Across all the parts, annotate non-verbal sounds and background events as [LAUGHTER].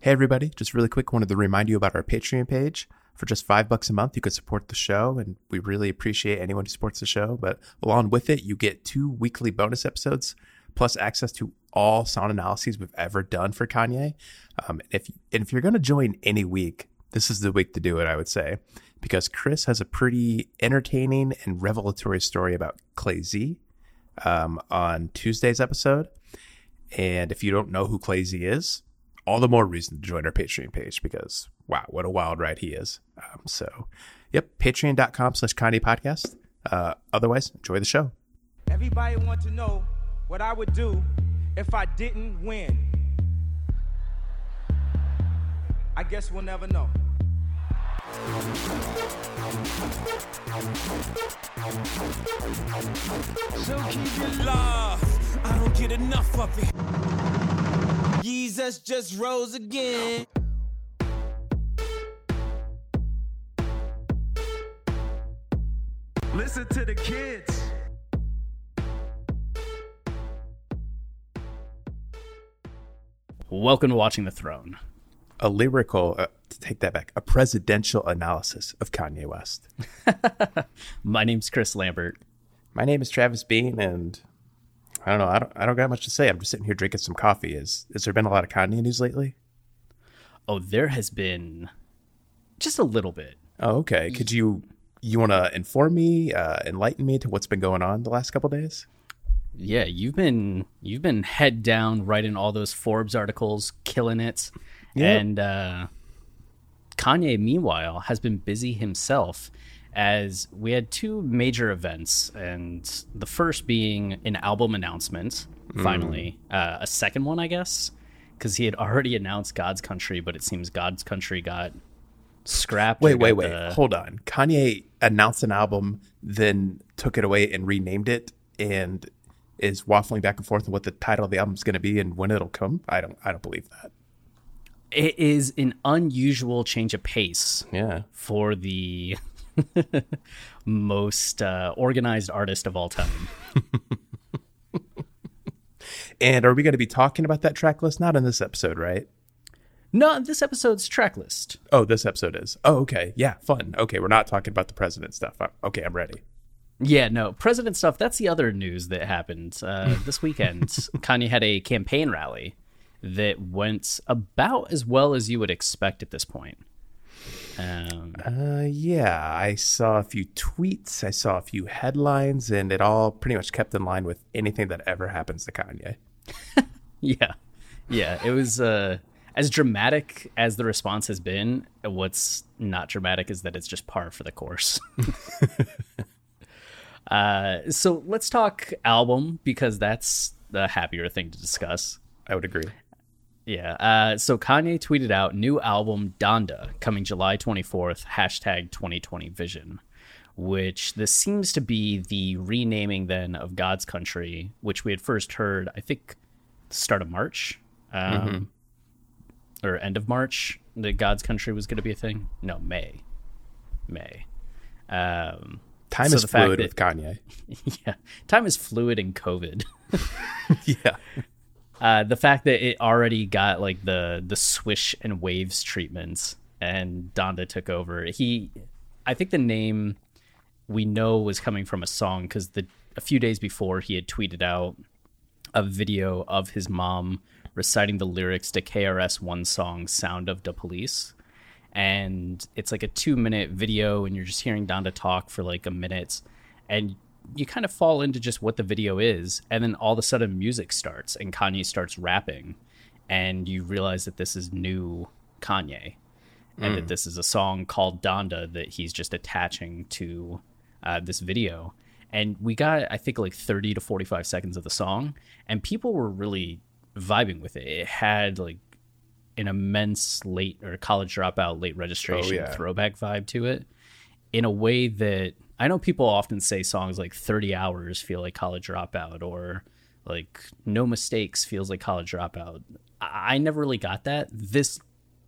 Hey everybody, just really quick wanted to remind you about our Patreon page. For just five bucks a month, you could support the show, and we really appreciate anyone who supports the show. But along with it, you get two weekly bonus episodes, plus access to all sound analyses we've ever done for Kanye. Um, if and if you're going to join any week, this is the week to do it, I would say, because Chris has a pretty entertaining and revelatory story about Clay Z um, on Tuesday's episode. And if you don't know who Clay Z is, all the more reason to join our Patreon page because wow, what a wild ride he is. Um, so, yep, patreon.com slash Kanye podcast. Uh, otherwise, enjoy the show. Everybody want to know what I would do if I didn't win. I guess we'll never know. So keep it love. I don't get enough of it. Jesus just rose again. Listen to the kids. Welcome to Watching the Throne. A lyrical, uh, to take that back, a presidential analysis of Kanye West. [LAUGHS] My name's Chris Lambert. My name is Travis Bean, and I don't know. I don't. I don't got much to say. I'm just sitting here drinking some coffee. Is Has there been a lot of Kanye news lately? Oh, there has been just a little bit. Oh, okay. Could you you want to inform me, uh, enlighten me to what's been going on the last couple days? Yeah, you've been you've been head down writing all those Forbes articles, killing it. Yep. And uh, Kanye, meanwhile, has been busy himself as we had two major events, and the first being an album announcement. Finally, uh, a second one, I guess, because he had already announced God's Country, but it seems God's Country got scrapped. Wait, wait, wait. the- Hold on. Kanye announced an album, then took it away and renamed it, and is waffling back and forth on what the title of the album is going to be and when it'll come. I don't. I don't believe that. It is an unusual change of pace Yeah. for the [LAUGHS] most uh, organized artist of all time. [LAUGHS] And are we going to be talking about that track list? Not in this episode, right? No, this episode's track list. Oh, this episode is. Oh, okay. Yeah, fun. Okay, we're not talking about the president stuff. Okay, I'm ready. Yeah, no, president stuff. That's the other news that happened uh, [LAUGHS] this weekend. Kanye had a campaign rally that went about as well as you would expect at this point. Um, Uh, yeah, I saw a few tweets, I saw a few headlines, and it all pretty much kept in line with anything that ever happens to Kanye. [LAUGHS] yeah, yeah, it was uh, as dramatic as the response has been. What's not dramatic is that it's just par for the course. [LAUGHS] [LAUGHS] uh, so let's talk album because that's the happier thing to discuss. I would agree. Yeah. Uh, so Kanye tweeted out new album Donda coming July 24th, hashtag 2020 vision, which this seems to be the renaming then of God's Country, which we had first heard, I think, start of March um, or end of March, that God's Country was going to be a thing. No, May. May. Um, Time So is fluid that- with Kanye. [LAUGHS] yeah. Time is fluid in COVID. [LAUGHS] [LAUGHS] yeah. Uh, the fact that it already got like the the swish and waves treatments and Donda took over. He, I think the name we know was coming from a song because the a few days before he had tweeted out a video of his mom reciting the lyrics to KRS One song "Sound of the Police." And it's like a two minute video, and you're just hearing Donda talk for like a minute, and you kind of fall into just what the video is, and then all of a sudden music starts and Kanye starts rapping, and you realize that this is new Kanye, and that this is a song called Donda that he's just attaching to uh, this video. And we got, I think, like 30 to 45 seconds of the song, and people were really vibing with it. It had like an immense late or college dropout late registration Oh, yeah. throwback vibe to it in a way that I know people often say songs like 30 hours feel like college dropout or like no mistakes feels like college dropout. I, I never really got that. This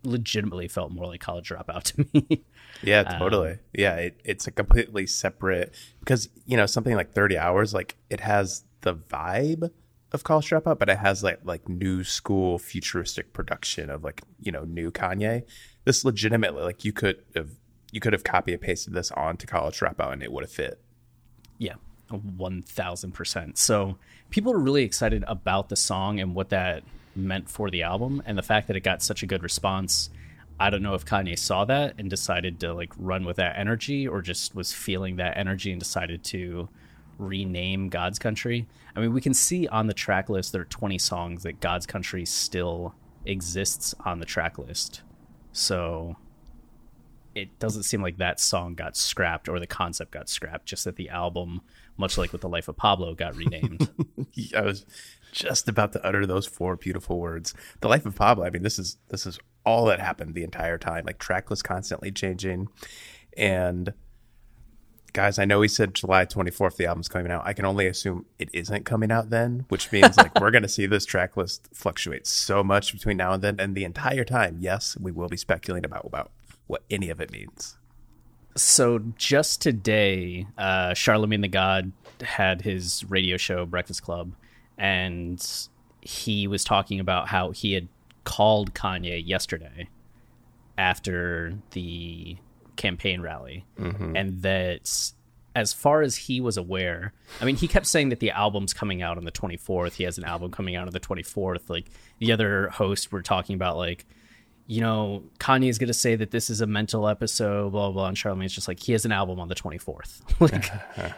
legitimately felt more like college dropout [LAUGHS] to me. Yeah, um, totally. yeah, it, it's a completely separate because you know something like Thirty Hours, like it has the vibe of College Dropout, but it has like like new school futuristic production of like you know new Kanye. This legitimately like you could have you could have copy and pasted this onto College Dropout and it would have fit. Yeah, one thousand percent. So people are really excited about the song and what that meant for the album, and the fact that it got such a good response. I don't know if Kanye saw that and decided to like run with that energy, or just was feeling that energy and decided to rename God's Country. I mean, we can see on the track list there are twenty songs that God's Country still exists on the track list. So it doesn't seem like that song got scrapped or the concept got scrapped, just that the album, much like with the Life of Pablo, got renamed. [LAUGHS] I was just about to utter those four beautiful words. The life of Pablo. I mean, this is this is all that happened the entire time. Like track constantly changing, and guys, I know he said July twenty fourth the album's coming out. I can only assume it isn't coming out then, which means like we're gonna see this track list fluctuate so much between now and then, and the entire time. Yes, we will be speculating about about what any of it means. so just today, uh, Charlemagne the God had his radio show Breakfast Club, and he was talking about how he had called Kanye yesterday after the campaign rally, and that as far as he was aware, I mean, he kept saying that the album's coming out on the 24th. He has an album coming out on the 24th. Like the other hosts were talking about, like, you know, Kanye is going to say that this is a mental episode, blah, blah, blah. And Charlemagne's just like, he has an album on the 24th. [LAUGHS] like,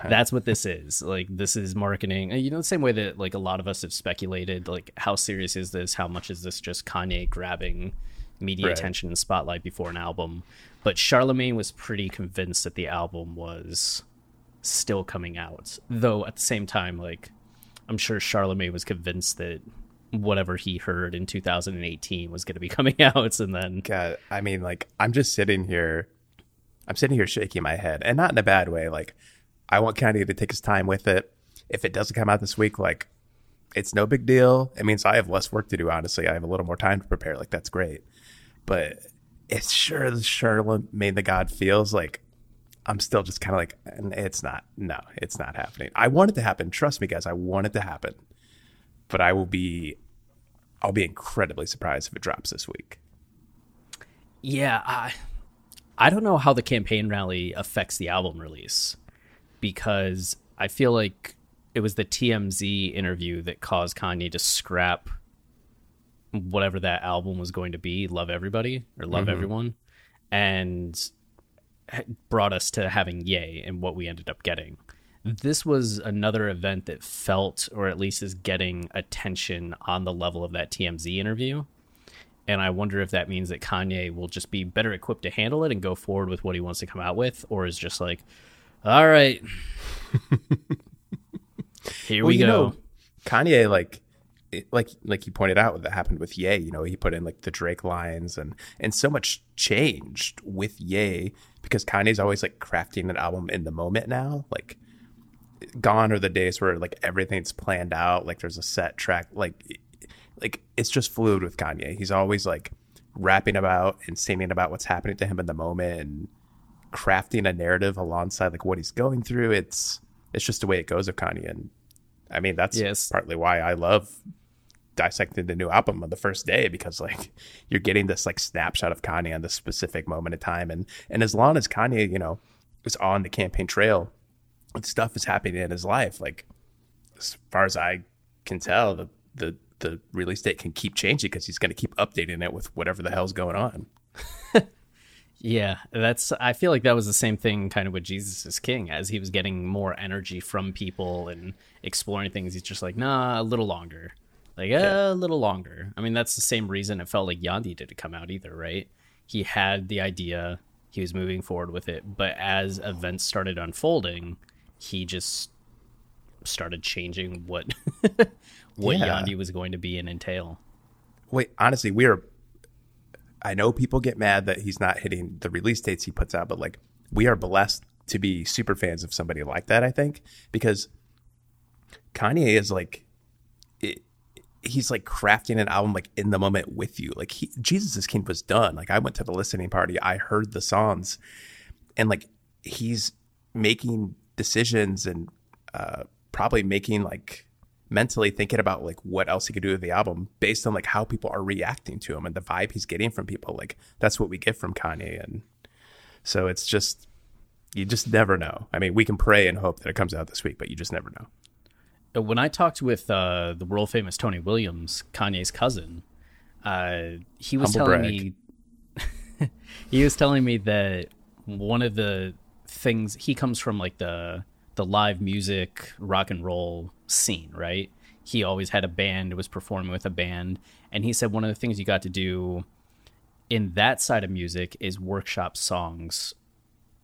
[LAUGHS] that's what this is. Like, this is marketing. You know, the same way that, like, a lot of us have speculated, like, how serious is this? How much is this just Kanye grabbing media Right. attention and spotlight before an album? But Charlemagne was pretty convinced that the album was still coming out. Though at the same time, like, I'm sure Charlemagne was convinced that whatever he heard in 2018 was going to be [LAUGHS] coming out and then God, I mean, like, I'm just sitting here, I'm sitting here shaking my head, and not in a bad way. Like, I want Kanye to take his time with it. If it doesn't come out this week, like, it's no big deal. It means I have less work to do. Honestly, I have a little more time to prepare. Like, that's great. But it's sure the Charlemagne the God feels like I'm still just kind of like, "N- it's not. No, it's not happening. I want it to happen. Trust me, guys. I want it to happen. But I will be, I'll be incredibly surprised if it drops this week. yeah i i don't know how the campaign rally affects the album release because i feel like it was the tmz interview that caused kanye to scrap whatever that album was going to be love everybody or love mm-hmm. everyone and brought us to having yay and what we ended up getting this was another event that felt or at least is getting attention on the level of that tmz interview and I wonder if that means that Kanye will just be better equipped to handle it and go forward with what he wants to come out with, or is just like, all right, [LAUGHS] here we you go. know, Kanye, like, like, like you pointed out, that happened with Ye. You know, he put in like the Drake lines, and and so much changed with Ye because Kanye's always like crafting an album in the moment now. Like, gone are the days where like everything's planned out. Like, there's a set track. Like, like it's just fluid with Kanye. He's always like rapping about and singing about what's happening to him in the moment and crafting a narrative alongside like what he's going through. It's it's just the way it goes with Kanye, and I mean that's Yes. partly why I love dissecting the new album on the first day because like [LAUGHS] you're getting this like snapshot of Kanye on this specific moment in time, and and as long as Kanye you know is on the campaign trail, stuff is happening in his life. Like as far as I can tell, the the the release date can keep changing because he's going to keep updating it with whatever the hell's going on. [LAUGHS] Yeah, that's. I feel like that was the same thing, kind of with Jesus is King, as he was getting more energy from people and exploring things. He's just like, nah, a little longer, like "Uh, a little longer. I mean, that's the same reason it felt like Yandhi didn't come out either, right? He had the idea, he was moving forward with it, but as events started unfolding, he just started changing what [LAUGHS] what Yeah. Yandhi was going to be and entail. Wait, honestly, we are I know people get mad that he's not hitting the release dates he puts out, but like we are blessed to be super fans of somebody like that. I think because Kanye is like, it, he's like crafting an album like in the moment with you. Like he, Jesus is King was done. Like I went to the listening party, I heard the songs, and like he's making decisions and uh, probably making like mentally thinking about like what else he could do with the album based on like how people are reacting to him and the vibe he's getting from people. Like that's what we get from Kanye, and so it's just you just never know. I mean, we can pray and hope that it comes out this week, but you just never know. Uh, When I talked with uh, the world famous Tony Williams, Kanye's cousin, uh, he was Humble telling brag. me [LAUGHS] he was telling me that one of the things he comes from like the the live music rock and roll scene, right? He always had a band, was performing with a band, and he said one of the things you got to do in that side of music is workshop songs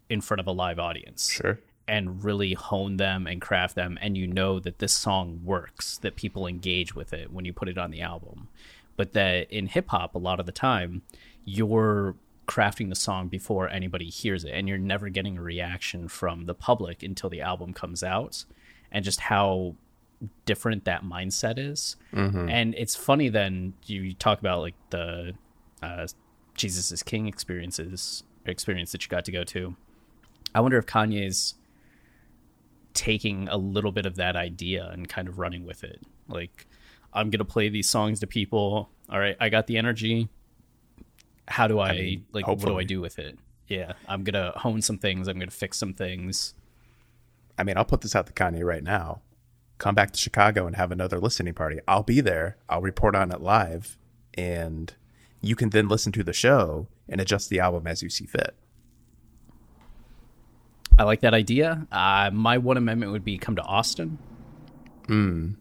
in front of a live audience Sure. and really hone them and craft them and you know that this song works that people engage with it when you put it on the album but that in hip hop a lot of the time you're crafting the song before anybody hears it and you're never getting a reaction from the public until the album comes out and just how different that mindset is and it's funny then you talk about like the uh, jesus is king experiences experience that you got to go to I wonder if Kanye's taking a little bit of that idea and kind of running with it. Like, I'm gonna play these songs to people. All right, I got the energy. How do I, mean, like? What do I do with it? Yeah, I'm gonna hone some things. I'm gonna fix some things. I mean, I'll put this out to Kanye right now. Come back to Chicago and have another listening party. I'll be there. I'll report on it live, and you can then listen to the show and adjust the album as you see fit. I like that idea. Uh, my one amendment would be come to Austin. Hmm.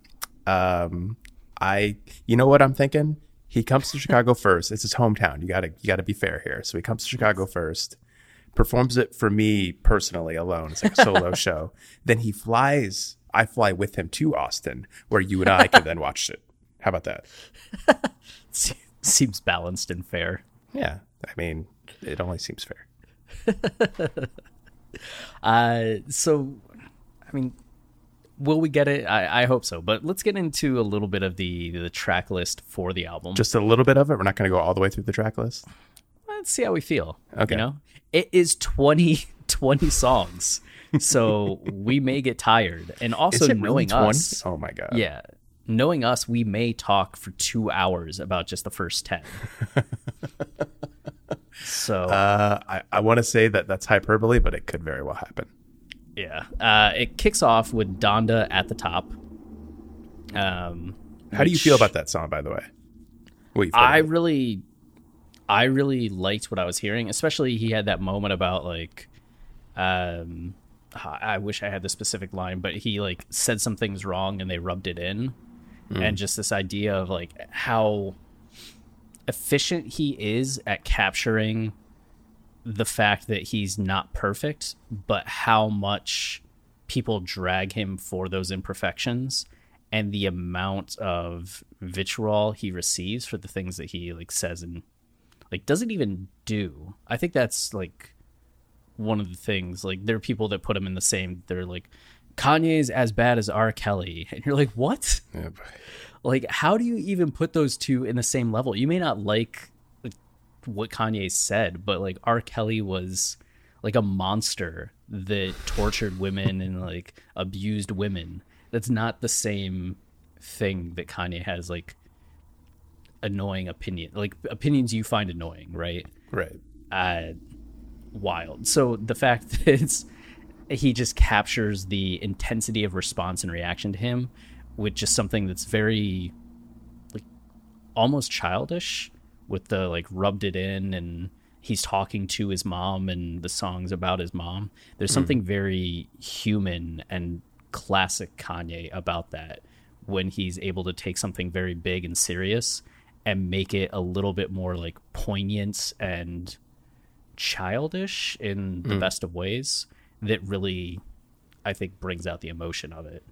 Um, I, you know what I'm thinking? He comes to Chicago first. It's his hometown. You gotta, you gotta be fair here. So he comes to Chicago first, performs it for me personally alone. It's like a solo [LAUGHS] show. Then he flies. I fly with him to Austin, where you and I can then watch it. How about that? [LAUGHS] Seems balanced and fair. Yeah, I mean, it only seems fair. [LAUGHS] Uh, so, I mean, will we get it? I, I hope so. But let's get into a little bit of the the track list for the album. Just a little bit of it. We're not going to go all the way through the track list. let's see how we feel. Okay. You know, it is 20, [LAUGHS] 20 songs, so we may get tired. And also really knowing 20? us, Oh my god. yeah, knowing us, we may talk for two hours about just the first ten. [LAUGHS] so Uh, I, I want to say that that's hyperbole, but it could very well happen. Yeah, uh, it kicks off with Donda at the top. Um, How do you feel about that song, by the way? What I really, I really liked what I was hearing. Especially he had that moment about like, um, I I wish I had the specific line, but he like said some things wrong and they rubbed it in, and just this idea of like how efficient he is at capturing the fact that he's not perfect, but how much people drag him for those imperfections and the amount of vitriol he receives for the things that he like says and like doesn't even do. I think that's like one of the things. Like there are people that put him in the same. They're like Kanye's as bad as R. Kelly, [LAUGHS] and you're like, what? Yeah, Like, how do you even put those two in the same level? You may not like like, what Kanye said, but like R. Kelly was like a monster that tortured women and like abused women. That's not the same thing that Kanye has like annoying opinion, like opinions you find annoying, right? right. uh, wild. So the fact [LAUGHS] that it's, he just captures the intensity of response and reaction to him with just something that's very like almost childish with the like rubbed it in and he's talking to his mom and the songs about his mom. There's hmm. something very human and classic Kanye about that when he's able to take something very big and serious and make it a little bit more like poignant and childish in the hmm. best of ways that really I think brings out the emotion of it.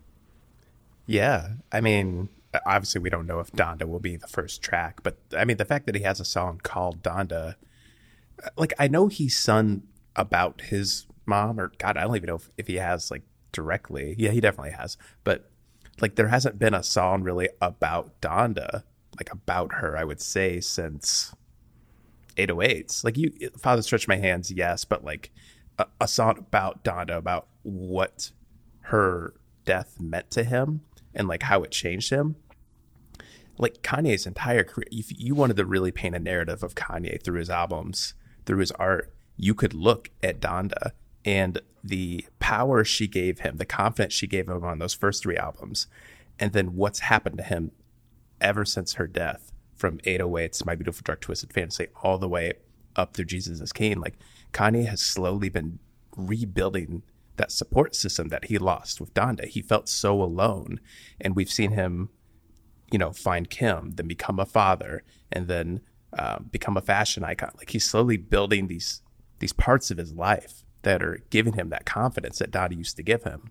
Yeah, I mean, obviously we don't know if Donda will be the first track, but I mean the fact that he has a song called Donda, like I know he's sung about his mom or God, I don't even know if, if he has like directly. Yeah, he definitely has, but like there hasn't been a song really about Donda, like about her. I would say since 808s. Like you, Father Stretch My Hands, yes, but like a, a song about Donda, about what her death meant to him and like how it changed him. Like Kanye's entire career, if you wanted to really paint a narrative of Kanye through his albums, through his art, you could look at Donda and the power she gave him, the confidence she gave him on those first three albums, and then what's happened to him ever since her death from 808s, My Beautiful Dark Twisted Fantasy, all the way up through Jesus is King. Like Kanye has slowly been rebuilding that support system that he lost with Donda. He felt so alone. And we've seen him, you know, find Kim, then become a father, and then uh, become a fashion icon. Like he's slowly building these these parts of his life that are giving him that confidence that Donda used to give him.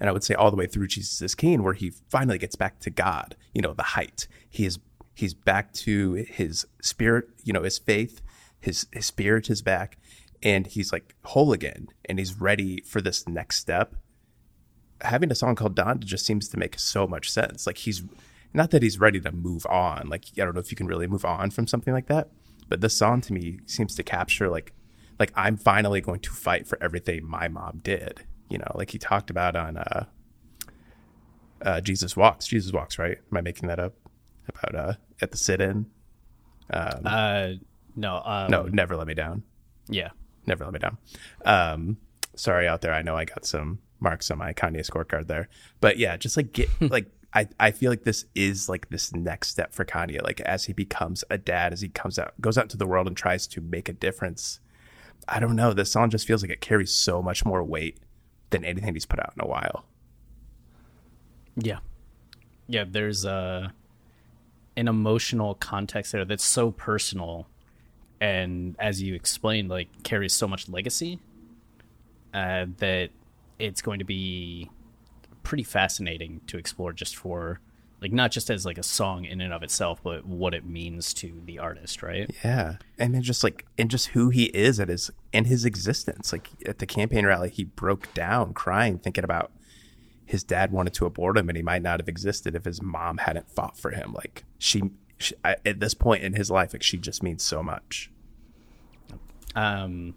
And I would say all the way through Jesus is King, where he finally gets back to God, you know, the height. He is he's back to his spirit, you know, his faith, his his spirit is back, and he's like whole again, and he's ready for this next step. Having a song called Donda just seems to make so much sense. Like he's not that he's ready to move on. Like I don't know if you can really move on from something like that, but this song to me seems to capture like like I'm finally going to fight for everything my mom did. You know, like he talked about on uh, uh, Jesus Walks. Jesus Walks, right? Am I making that up? About uh, at the sit-in. Um, uh, no, um, no, never let me down. Yeah, never let me down. Um, sorry out there. I know I got some marks on my Kanye scorecard there, but yeah, just like get [LAUGHS] like I, I feel like this is like this next step for Kanye. Like as he becomes a dad, as he comes out, goes out into the world and tries to make a difference. I don't know. This song just feels like it carries so much more weight than anything he's put out in a while. Yeah, yeah. There's a an emotional context there that's so personal, and as you explained, like carries so much legacy uh, that it's going to be pretty fascinating to explore just for like not just as like a song in and of itself but what it means to the artist right? Yeah. And then just like and just who he is at his and his existence. Like at the campaign rally he broke down crying thinking about his dad wanted to abort him and he might not have existed if his mom hadn't fought for him. Like she, she at this point in his life like she just means so much. Um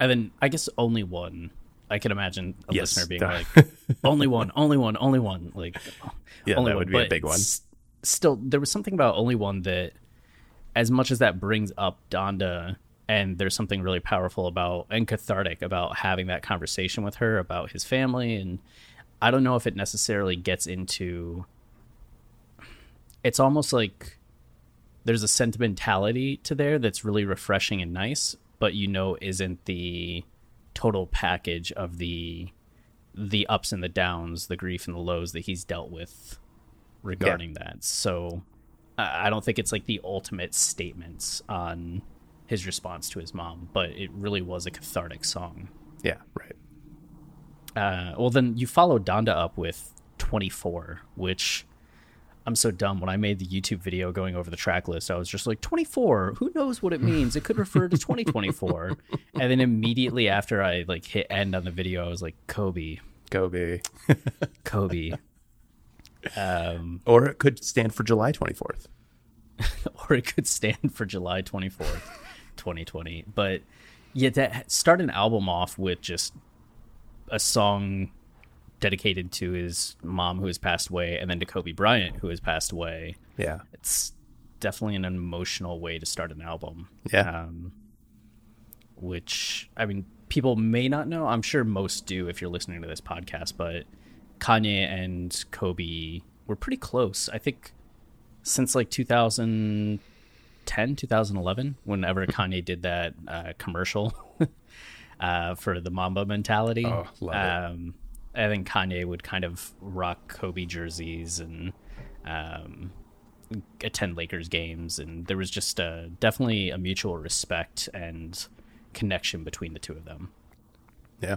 and then i guess only one I can imagine a yes, listener being like, [LAUGHS] "Only one, only one, only one." Like, yeah, only that would be but a big one. S- still, there was something about only one that, as much as that brings up Donda, and there's something really powerful about and cathartic about having that conversation with her about his family, and I don't know if it necessarily gets into. It's almost like there's a sentimentality to there that's really refreshing and nice, but you know isn't the total package of the the ups and the downs, the grief and the lows that he's dealt with regarding yeah. that. So I don't think it's like the ultimate statements on his response to his mom, but it really was a cathartic song. Yeah, right. Uh, well, then you followed Donda up with 24, which I'm so dumb. When I made the YouTube video going over the track list, I was just like, 24. Who knows what it means? It could refer to 2024. [LAUGHS] and then immediately after I like hit end on the video, I was like, Kobe, Kobe, [LAUGHS] Kobe. Um, or it could stand for July 24th. [LAUGHS] or it could stand for July 24th, 2020. But yeah, that start an album off with just a song dedicated to his mom who has passed away and then to Kobe Bryant who has passed away. Yeah. It's definitely an emotional way to start an album. Yeah. Um, which, I mean, people may not know. I'm sure most do if you're listening to this podcast, but Kanye and Kobe were pretty close. I think since like 2010, 2011, whenever [LAUGHS] Kanye did that uh, commercial [LAUGHS] uh, for the Mamba mentality. Oh, love um, it I think Kanye would kind of rock Kobe jerseys and um, attend Lakers games, and there was just a, definitely a mutual respect and connection between the two of them. Yeah.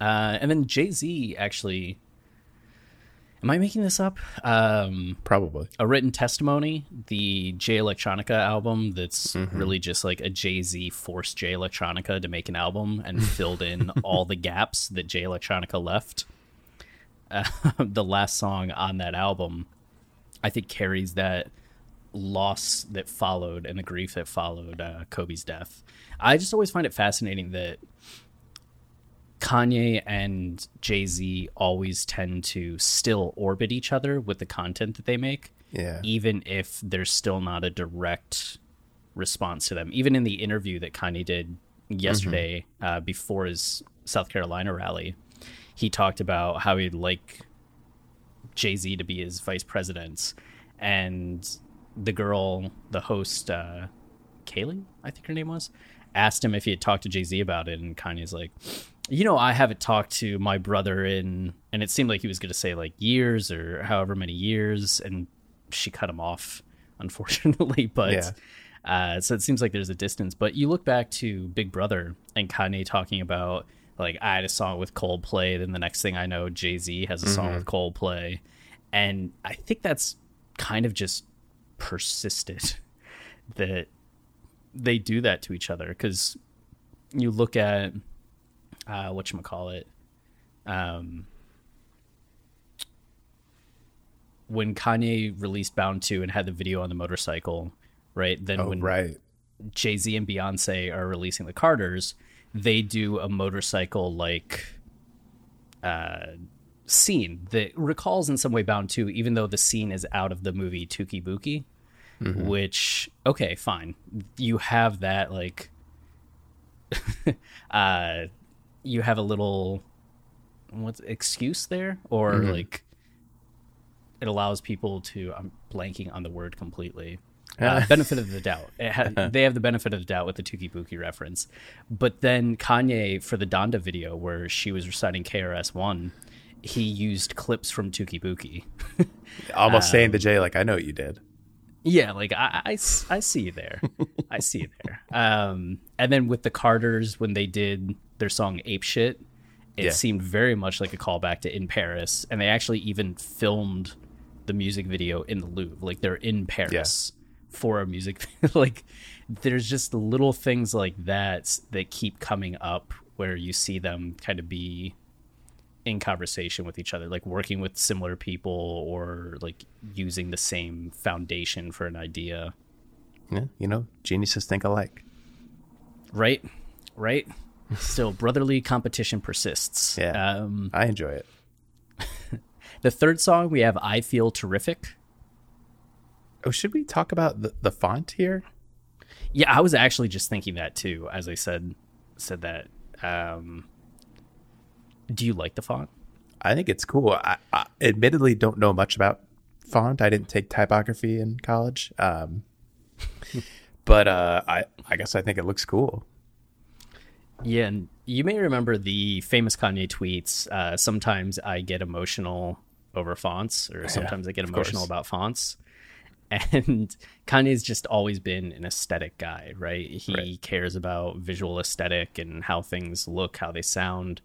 Uh, and then Jay Z actually. Am I making this up? Um, Probably. a written testimony, the Jay Electronica album that's really just like a Jay Z forced Jay Electronica to make an album and [LAUGHS] filled in all the gaps that Jay Electronica left. Uh, [LAUGHS] the last song on that album, I think, carries that loss that followed and the grief that followed uh, Kobe's death. I just always find it fascinating that Kanye and Jay Z always tend to still orbit each other with the content that they make Yeah. even if there's still not a direct response to them. Even in the interview that Kanye did yesterday uh, before his South Carolina rally, he talked about how he'd like Jay Z to be his vice president. And the girl, the host, uh, Kaylee, I think her name was, asked him if he had talked to Jay Z about it. And Kanye's like, you know, I haven't talked to my brother in, and it seemed like he was going to say like years or however many years. And she cut him off, [LAUGHS] unfortunately. But Yeah. uh, so it seems like there's a distance. But you look back to Big Brother and Kanye talking about like I had a song with Coldplay, then the next thing I know, Jay Z has a song with Coldplay, and I think that's kind of just persisted [LAUGHS] that they do that to each other because you look at uh, what you call it. Um, when Kanye released Bound 2 and had the video on the motorcycle, right? Then Oh, when right. Jay Z and Beyonce are releasing the Carters, they do a motorcycle like uh, scene that recalls in some way Bound 2, even though the scene is out of the movie Touki Bouki, which, okay, fine. You have that, like, [LAUGHS] uh, you have a little, what's excuse there? Or, like, it allows people to, I'm blanking on the word completely. Uh, benefit of the doubt. It ha- they have the benefit of the doubt with the Touki Bouki reference. But then Kanye, for the Donda video where she was reciting KRS One, he used clips from Touki Bouki. [LAUGHS] Almost saying to Jay, like, I know what you did. Yeah, like I, I see you there. I see you there. [LAUGHS] Um, and then with the Carters, when they did their song Ape Shit, it Yeah. seemed very much like a callback to In Paris. And they actually even filmed the music video in the Louvre. Like they're in Paris for a music [LAUGHS] like there's just little things like that that keep coming up where you see them kind of be in conversation with each other, like working with similar people or like using the same foundation for an idea. Yeah. You know, geniuses think alike. Right? Right? Still, brotherly competition persists. Yeah. Um, I enjoy it. [LAUGHS] the third song, we have I Feel Terrific. Oh, should we talk about the, the font here? Yeah, I was actually just thinking that too, as I said said that. Um, do you like the font? I think it's cool. I, I admittedly don't know much about font. I didn't take typography in college. Um, [LAUGHS] but uh, I, I guess I think it looks cool. Yeah, and you may remember the famous Kanye tweets. Uh, sometimes I get emotional over fonts, or sometimes I get emotional about fonts. [LAUGHS] And Kanye's just always been an aesthetic guy, right? He Right. cares about visual aesthetic and how things look, how they sound.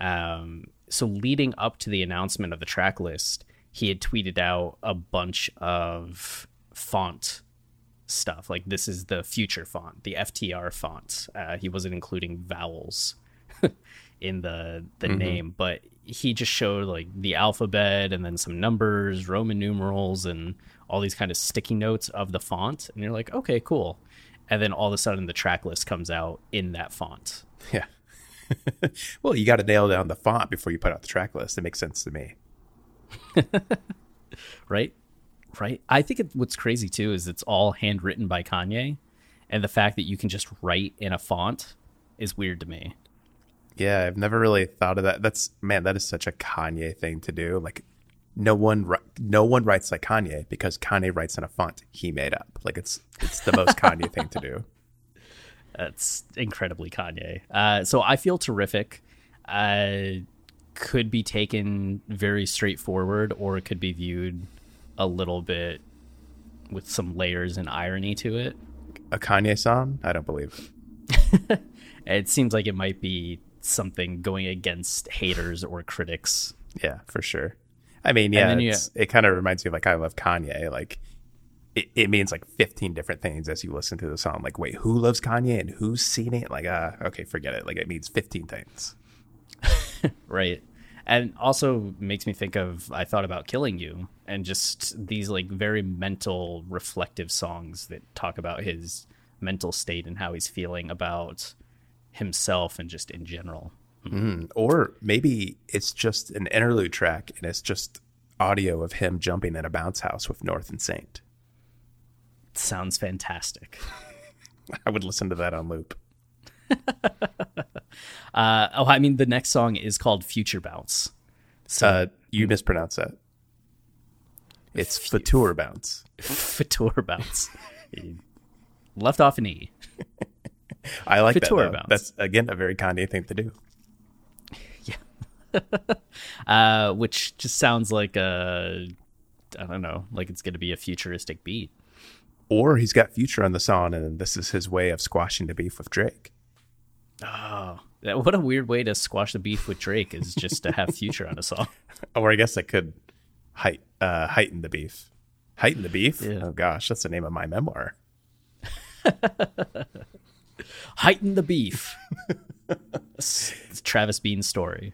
Um, so, leading up to the announcement of the track list, he had tweeted out a bunch of font stuff. Like this is the future font, the FTR font. Uh, he wasn't including vowels [LAUGHS] in the the name, but he just showed like the alphabet and then some numbers, Roman numerals, and all these kind of sticky notes of the font. And you're like, okay, cool. And then all of a sudden, the track list comes out in that font. Yeah. [LAUGHS] well, you got to nail down the font before you put out the track list. It makes sense to me. [LAUGHS] right? Right. I think it, what's crazy too is it's all handwritten by Kanye, and the fact that you can just write in a font is weird to me. Yeah, I've never really thought of that. That's man, that is such a Kanye thing to do. Like no one no one writes like Kanye because Kanye writes in a font he made up. Like it's it's the most Kanye thing to do. That's incredibly Kanye. Uh, so I feel terrific. Uh, could be taken very straightforward, or it could be viewed a little bit with some layers and irony to it. A Kanye song? I don't believe. it. [LAUGHS] It seems like it might be something going against haters or critics. Yeah, for sure. I mean, yeah, you- it kind of reminds me of like I love Kanye. Like it, it means like 15 different things as you listen to the song. Like, wait, who loves Kanye and who's seen it? Like, uh, okay, forget it. Like it means 15 things. [LAUGHS] Right. And also makes me think of I thought about killing you and just these like very mental reflective songs that talk about his mental state and how he's feeling about himself and just in general. Or maybe it's just an interlude track and it's just audio of him jumping in a bounce house with North and Saint. Sounds fantastic. I would listen to that on loop. [LAUGHS] Uh, oh, I mean, the next song is called Future Bounce. So Uh, you mispronounce that. It's Fatur Bounce. Fator Bounce. [LAUGHS] Left off an E. [LAUGHS] I like Fatur that. Bounce. That's again a very Kanye thing to do. uh, which just sounds like a, I don't know, like it's going to be a futuristic beat. Or he's got Future on the song, and this is his way of squashing the beef with Drake. That- What a weird way to squash the beef with Drake is just to have Future on a song. [LAUGHS] Or I guess I could height, uh, heighten the beef. Heighten the beef? Yeah. Oh gosh, that's the name of my memoir. [LAUGHS] Heighten the beef. [LAUGHS] Travis Bean's story.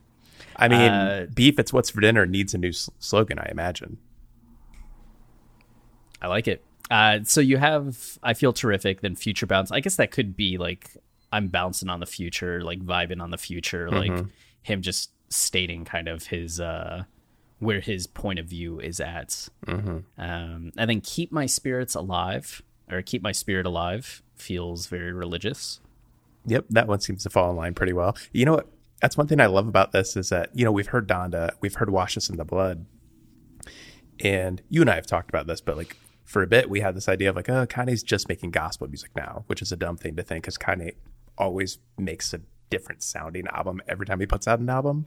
I mean, Uh, beef. It's what's for dinner needs a new s- slogan. I imagine. I like it. Uh, so you have I feel terrific, then future bounce. I guess that could be like I'm bouncing on the future, like vibing on the future, like him just stating kind of his uh where his point of view is at. Um, and then keep my spirits alive or keep my spirit alive feels very religious. Yep, that one seems to fall in line pretty well. You know what? That's one thing I love about this is that you know we've heard Donda, we've heard Wash Us in the Blood, and you and I have talked about this, but like for a bit we had this idea of like, oh, Kanye's just making gospel music now, which is a dumb thing to think because Kanye always makes a different sounding album every time he puts out an album.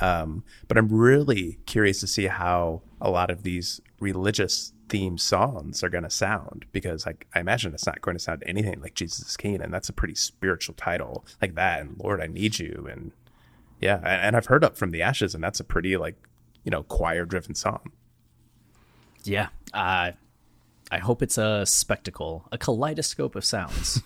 Um, but I'm really curious to see how a lot of these religious themed songs are going to sound because I, I imagine it's not going to sound anything like Jesus is King, and that's a pretty spiritual title like that. And Lord, I need you, and yeah, and, and I've heard Up from the Ashes, and that's a pretty like you know choir driven song. Yeah. Uh, I hope it's a spectacle, a kaleidoscope of sounds.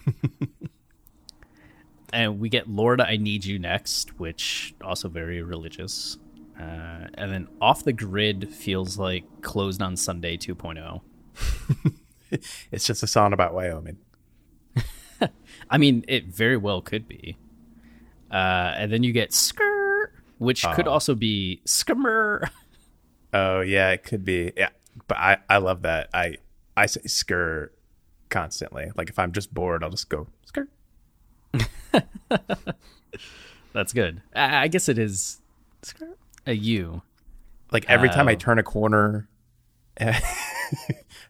[LAUGHS] and we get Lord, I Need You next, which also very religious. Uh, and then Off the Grid feels like Closed on Sunday oh. 2.0. [LAUGHS] It's just a song about Wyoming. [LAUGHS] I mean, it very well could be. Uh, and then you get Skr, which could also be Skimmer. Oh yeah, it could be. Yeah, but I I love that. I I say skr constantly. Like if I'm just bored, I'll just go skr. [LAUGHS] That's good. I, I guess it is Skr, a U. Like every time I Oh. turn a corner, [LAUGHS] I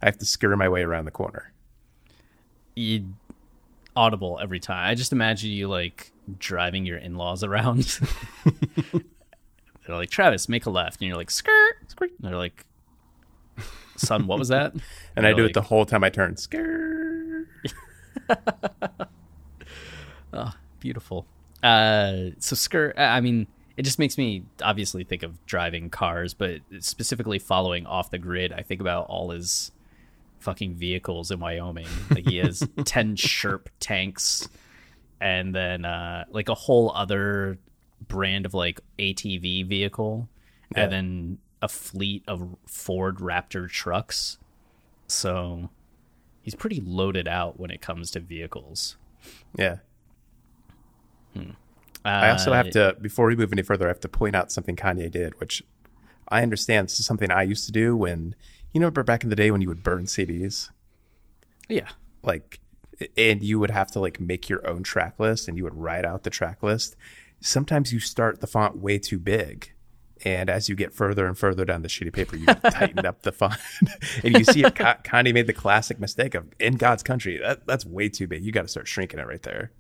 have to skr my way around the corner. you audible every time. I just imagine you like driving your in laws around. [LAUGHS] they're like, Travis, make a left. And you're like, skirt, skirt. And they're like, son, what was that? [LAUGHS] And I do like, it the whole time I turn skr. [LAUGHS] beautiful. Uh, so skirt, I mean, it just makes me obviously think of driving cars, but specifically following off the grid. I think about all his fucking vehicles in Wyoming. Like he has [LAUGHS] 10 Sherp tanks and then uh, like a whole other brand of like ATV vehicle Yeah. and then a fleet of Ford Raptor trucks. So he's pretty loaded out when it comes to vehicles. Yeah. Uh, I also have to before we move any further, I have to point out something Kanye did, which I understand this is something I used to do when you know, back in the day when you would burn CDs, Yeah. like, and you would have to like make your own track list and you would write out the track list. sometimes you start the font way too big. And as you get further and further down the sheet of paper, you [LAUGHS] tighten up the font. [LAUGHS] and you see it, Ka- Kanye made the classic mistake of in God's country. That, that's way too big. You got to start shrinking it right there.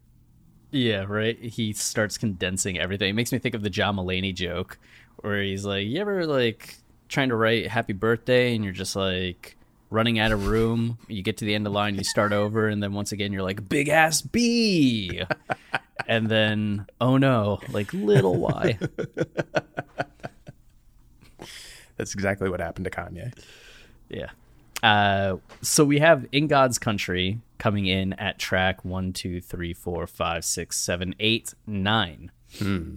Yeah, right. He starts condensing everything. It makes me think of the John Mulaney joke where he's like, "You ever like trying to write happy birthday and you're just like running out of room. You get to the end of the line, you start over, and then once again you're like big ass B, [LAUGHS] and then oh no, like little Y. [LAUGHS] That's exactly what happened to Kanye. Yeah. Uh, so we have In God's Country coming in at track one, two, three, four, five, six, seven, eight, nine. Hmm.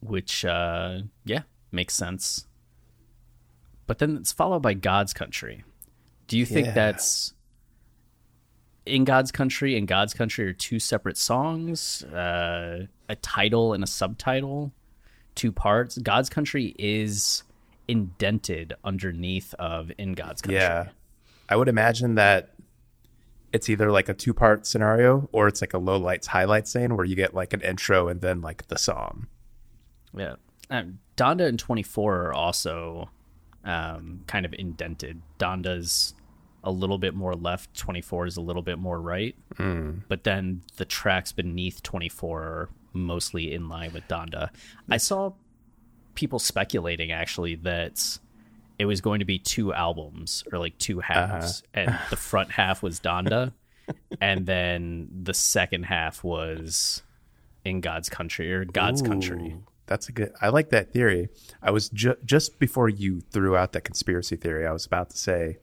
Which, uh, yeah, makes sense. But then it's followed by God's Country. Do you think Yeah. that's in God's Country and God's Country are two separate songs, uh, a title and a subtitle, two parts? God's Country is indented underneath of In God's Country. Yeah. I would imagine that it's either like a two part scenario or it's like a low lights, highlights scene where you get like an intro and then like the song. Yeah. Um, Donda and 24 are also um, kind of indented. Donda's a little bit more left, 24 is a little bit more right. Hmm. But then the tracks beneath 24 are mostly in line with Donda. I saw people speculating actually that it was going to be two albums or like two halves, uh-huh. and [LAUGHS] the front half was Donda, and then the second half was in God's country or God's country. That's a good. I like that theory. I was ju- just before you threw out that conspiracy theory. I was about to say,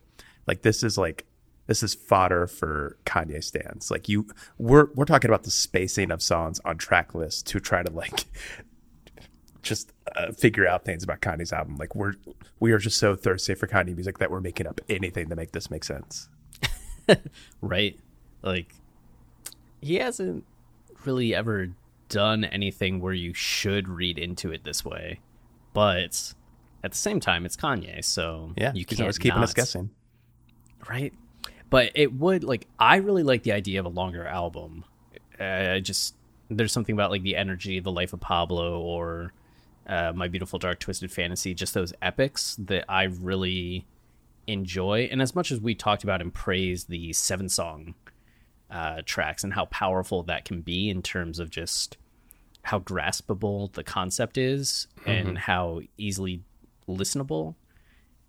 like, this is like this is fodder for Kanye stands. Like you, we're we're talking about the spacing of songs on track lists to try to like [LAUGHS] just uh, figure out things about Kanye's album. Like we're we are just so thirsty for Kanye music that we're making up anything to make this make sense. [LAUGHS] right? Like he hasn't really ever done anything where you should read into it this way. But at the same time, it's Kanye, so Yeah, you can't always keeping us guessing. Right? But it would like I really like the idea of a longer album. Uh, I just there's something about like the energy, the life of Pablo, or uh, my beautiful dark twisted fantasy, just those epics that I really enjoy. And as much as we talked about and praised the seven song uh, tracks and how powerful that can be in terms of just how graspable the concept is and how easily listenable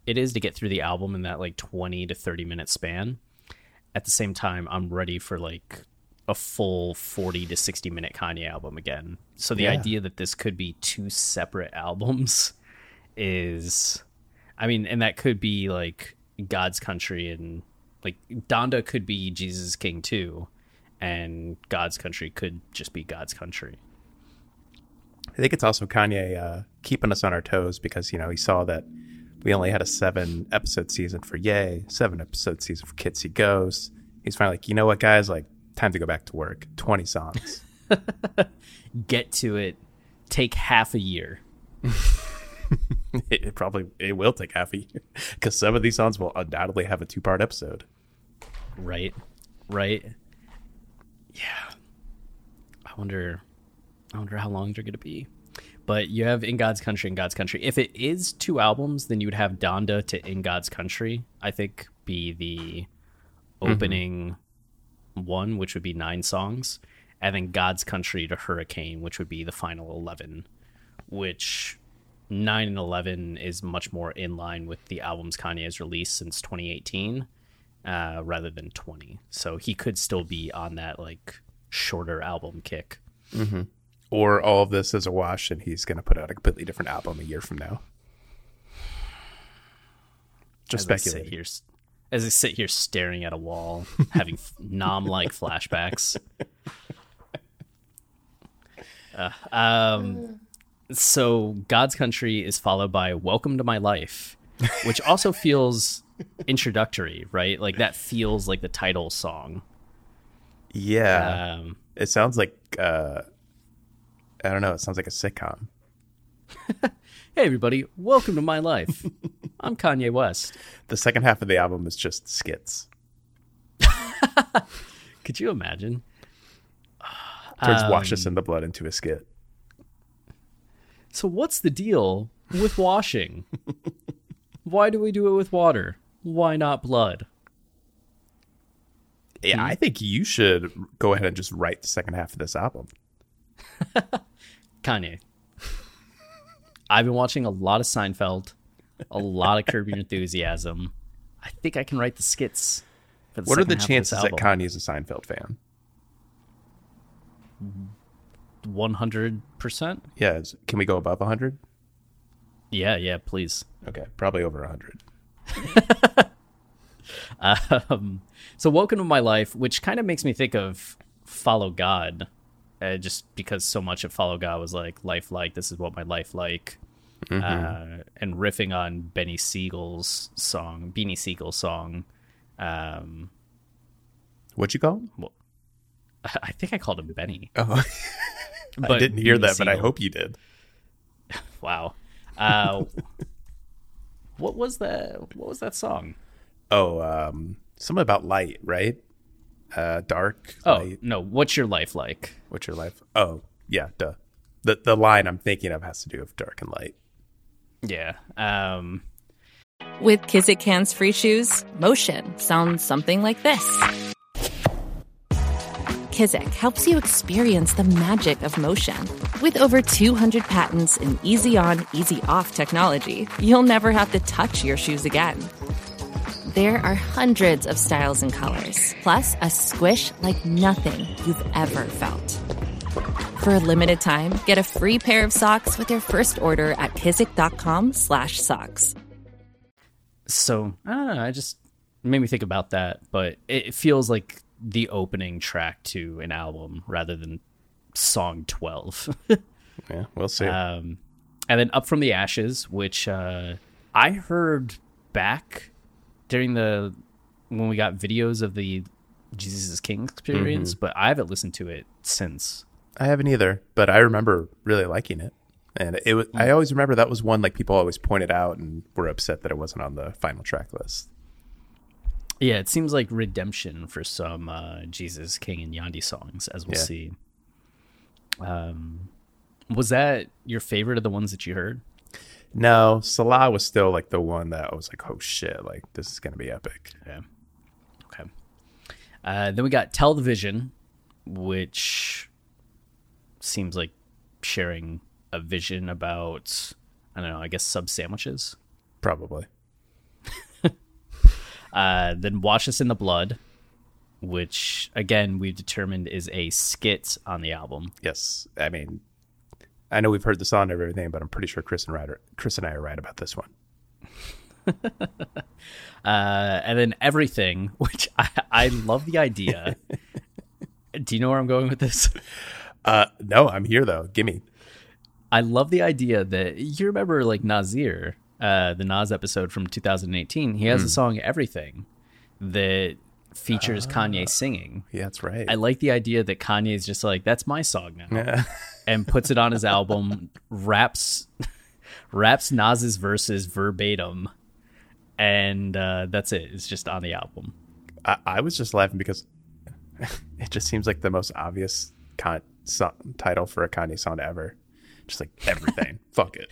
it is to get through the album in that like 20 to 30 minute span. At the same time, I'm ready for like a full 40 to 60 minute Kanye album again. So the Yeah. idea that this could be two separate albums [LAUGHS] is I mean, and that could be like God's Country and like Donda could be Jesus King too, and God's Country could just be God's Country. I think it's also Kanye uh, keeping us on our toes because you know he saw that we only had a seven episode season for Yay, seven episode season for Kids See Ghosts. He's finally like, you know what, guys, like time to go back to work. Twenty songs. [LAUGHS] Get to it. Take half a year. it, [LAUGHS] it probably it will take half a year because some of these songs will undoubtedly have a two part episode. Right. Right. Yeah. I wonder I wonder how long they're gonna be. But you have In God's Country and God's Country. If it is two albums, then you would have Donda to In God's Country, I think, be the opening one, which would be nine songs, and then God's Country to Hurricane, which would be the final eleven. Which nine and eleven is much more in line with the albums Kanye has released since 2018 uh, rather than 20. So he could still be on that like shorter album kick. Or all of this is a wash and he's going to put out a completely different album a year from now. Just as I here, as I sit here staring at a wall, having [LAUGHS] nom like flashbacks. [LAUGHS] Uh, um, so God's Country is followed by Welcome to My Life, which also feels introductory, right? Like that feels like the title song. Yeah. Um, it sounds like uh I don't know, it sounds like a sitcom. [LAUGHS] hey everybody, welcome to my life. [LAUGHS] I'm Kanye West. The second half of the album is just skits. [LAUGHS] Could you imagine? [SIGHS] Turns wash us um, in the blood into a skit. So what's the deal with washing? Why do we do it with water? Why not blood? Yeah, hmm? I think you should go ahead and just write the second half of this album. Kanye. I've been watching a lot of Seinfeld, a lot of Curb Your Enthusiasm. I think I can write the skits. For the What are the chances that Kanye is a Seinfeld fan? One hundred percent. Yeah, can we go above 100? Yeah, yeah. Please. Okay, probably over 100. [LAUGHS] Um, so welcome to my life, which kind of makes me think of Follow God, uh, just because so much of Follow God was like life like. This is what my life like, uh, and riffing on Benny Sigel's song, Beanie Sigel song. Um, What'd you call him? [LAUGHS] I think I called him Benny. Oh, [LAUGHS] I didn't hear Beanie that, but I hope you did. [LAUGHS] Wow. Uh, what was that? What was that song? Oh, um, something about light, right? Uh, dark. Oh light. no! What's your life like? What's your life? Oh, yeah, duh. The the line I'm thinking of has to do with dark and light. Yeah. Um, With Kizik hands free shoes, motion sounds something like this. Kizik helps you experience the magic of motion. With over 200 patents and easy on, easy off technology, you'll never have to touch your shoes again. There are hundreds of styles and colors, plus a squish like nothing you've ever felt. For a limited time, get a free pair of socks with your first order at kizik.com/socks. so I don't know. I just made me think about that, but it feels like the opening track to an album rather than song twelve. [LAUGHS] Yeah, we'll see. um, and then up from the ashes, which uh, I heard back during the when we got videos of the Jesus is King experience, but I haven't listened to it since. I haven't either, but I remember really liking it. And it was, I always remember that was one like people always pointed out and were upset that it wasn't on the final track list. Yeah, it seems like redemption for some uh, Jesus King and Yandhi songs, as we'll Yeah. see. Um, was that your favorite of the ones that you heard? No, Selah was still like the one that I was like, oh shit, like this is gonna be epic. Yeah. Okay. Uh, then we got Television, which seems like sharing a vision about I don't know, I guess sub sandwiches. Probably. [LAUGHS] Uh, then Wash Us in the Blood, which again we've determined is a skit on the album. Yes. I mean, I know we've heard the song and everything, but I'm pretty sure Chris and Ryder, Chris and I are right about this one. [LAUGHS] Uh, and then Everything, [LAUGHS] which I, I love the idea. [LAUGHS] Do you know where I'm going with this? Uh, no, I'm here though. Gimme. I love the idea that you remember like Nasir, uh, the Nas episode from 2018. He has a song Everything that features Kanye singing. Yeah, that's right. I like the idea that Kanye's just like that's my song now, [LAUGHS] and puts it on his album, raps [LAUGHS] raps Nas's verses verbatim, and uh, that's it. It's just on the album. I, I was just laughing because [LAUGHS] it just seems like the most obvious con- so- title for a Kanye song ever. Just like everything. Fuck it.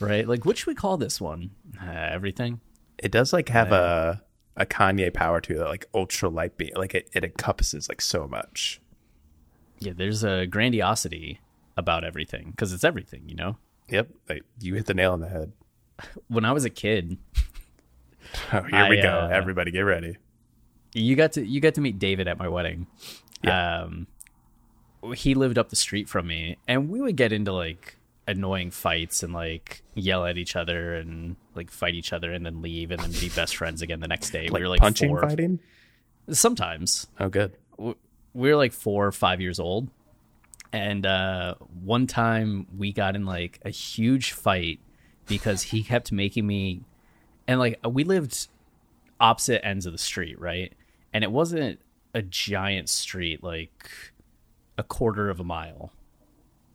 Right? Like, what should we call this one? Uh, everything. It does like have a a Kanye power to it, like ultra light beat. Like it, it encompasses like so much. Yeah, there's a grandiosity about everything because it's everything, you know. Yep. Like you hit the nail on the head. [LAUGHS] When I was a kid, [LAUGHS] Oh, here we go. uh, Everybody get ready. you got to you got to meet David at my wedding. Um, he lived up the street from me, and we would get into like annoying fights and like yell at each other and like fight each other and then leave and then be best friends again the next day. Like, we were like punching, four, fighting. Sometimes Oh, good. we were like four or five years old, and uh, one time we got in like a huge fight because he kept making me, and like we lived opposite ends of the street, right? And it wasn't a giant street, like a quarter of a mile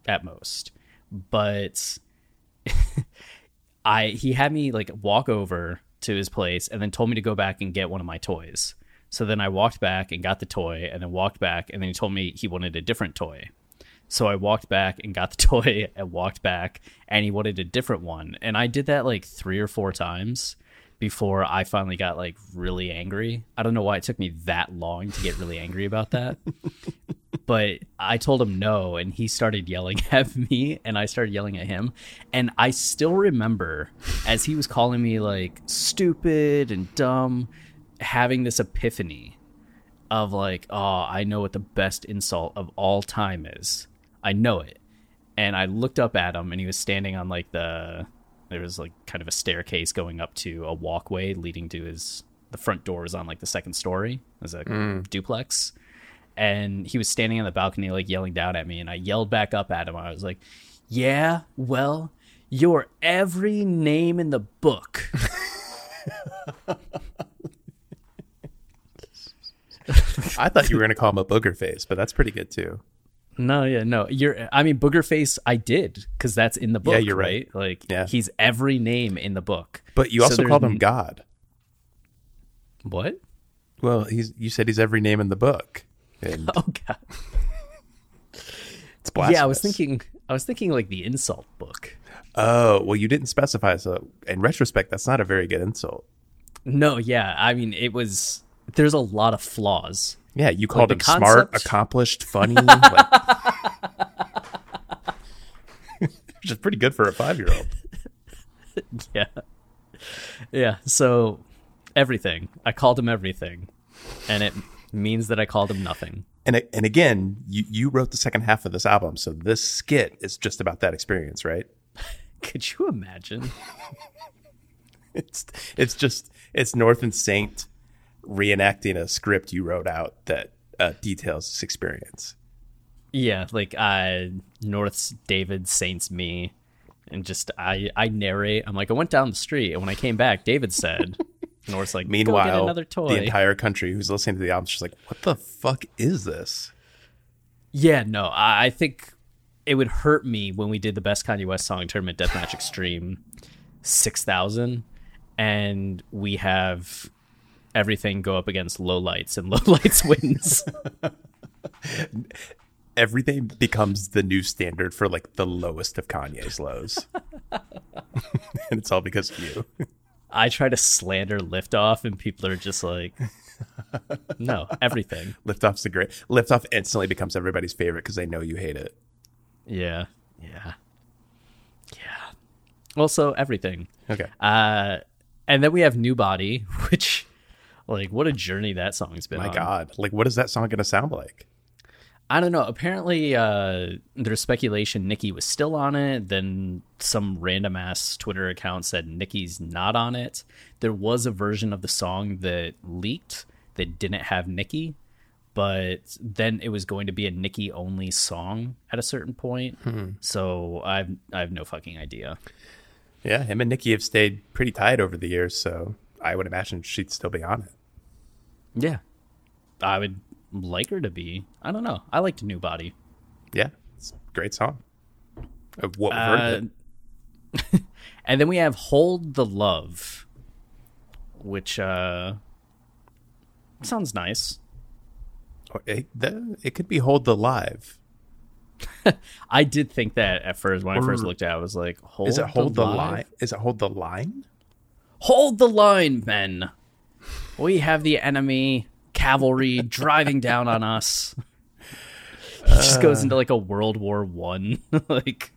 at most, but [LAUGHS] I he had me like walk over to his place and then told me to go back and get one of my toys. So then I walked back and got the toy, and then walked back, and then he told me he wanted a different toy. So I walked back and got the [LAUGHS] toy and walked back, and he wanted a different one. And I did that like three or four times before I finally got like really angry. I don't know why it took me that long to get really angry about that. [LAUGHS] but I told him no, and he started yelling [LAUGHS] at me, and I started yelling at him. And I still remember as he was calling me like stupid and dumb, having this epiphany of like, oh, I know what the best insult of all time is. I know it. And I looked up at him, and he was standing on like the there was like kind of a staircase going up to a walkway leading to his the front door was on like the second story as a mm. duplex. And he was standing on the balcony like yelling down at me and i yelled back up at him. I was like yeah well you're every name in the book. [LAUGHS] I thought you were going to call him a booger face, but that's pretty good too. No yeah no you're i mean booger face i did because that's in the book Yeah, you're right. like Yeah. he's every name in the book But you also there's called him God. what Well, he's you said he's every name in the book. And [LAUGHS] oh god it's blasphemous. yeah i was thinking i was thinking like the insult book Oh, well, you didn't specify. So, in retrospect, that's not a very good insult. No, yeah. I mean, it was. There's a lot of flaws. Yeah, you called the him smart, accomplished, funny, [LAUGHS] like, [LAUGHS] which is pretty good for a five-year-old. [LAUGHS] Yeah. Yeah. So, everything. I called him everything. And it means that I called him nothing. And and again, you you wrote the second half of this album, so this skit is just about that experience, right? Could you imagine? It's it's just it's North and Saint reenacting a script you wrote out that uh, details this experience. yeah. Like, uh, North's David, Saints me. And just, I, I narrate. I'm like, I went down the street. And when I came back, David said, [LAUGHS] North's like, Meanwhile, another toy. the entire country who's listening to the album is just like, "What the fuck is this?" Yeah, no, I, I think it would hurt me when we did the best Kanye West song tournament Deathmatch Extreme 6000 and we have everything go up against low lights and [LAUGHS] low lights wins. [LAUGHS] Everything becomes the new standard for like the lowest of Kanye's lows, [LAUGHS] and it's all because of you. I try to slander Liftoff and people are just like, no, everything. Liftoff's the great. Liftoff instantly becomes everybody's favorite because they know you hate it. Yeah, yeah, yeah. Also, everything. Okay. Uh, and then we have New Body, which, like, what a journey that song's been My on. God, like, what is that song to sound like? I don't know. Apparently, uh, there's speculation Nikki was still on it. Then some random ass Twitter account said Nikki's not on it. There was a version of the song that leaked that didn't have Nikki, but then it was going to be a Nikki only song at a certain point. So I've I have no fucking idea. Yeah, him and Nikki have stayed pretty tight over the years, so I would imagine she'd still be on it. Yeah, I would like her to be. I don't know. I liked New Body. Yeah, it's a great song. Uh, What we've heard of it. [LAUGHS] and then we have Hold the Love, which uh sounds nice. Oh, It, the, it could be Hold the Live. [LAUGHS] I did think that at first when I first looked at it, I was like, Hold, Is it Hold the, Live? Line? Is it Hold the Line? Hold the line, men. We have the enemy cavalry [LAUGHS] driving down on us. It just goes into like a World War One. [LAUGHS] like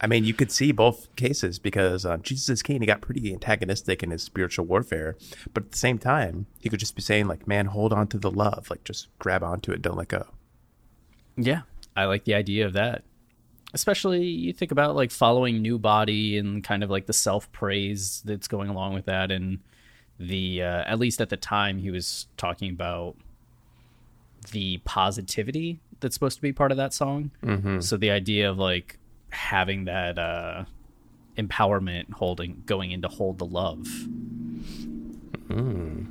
I mean, you could see both cases because uh, Jesus is King, he got pretty antagonistic in his spiritual warfare. But at the same time, he could just be saying, like, man, hold on to the love. Like, just grab onto it. Don't let go. Yeah, I like the idea of that. Especially you think about like following new body and kind of like the self praise that's going along with that, and the uh, at least at the time he was talking about the positivity that's supposed to be part of that song. Mm-hmm. So the idea of like having that uh, empowerment, holding going into hold the love. Hmm.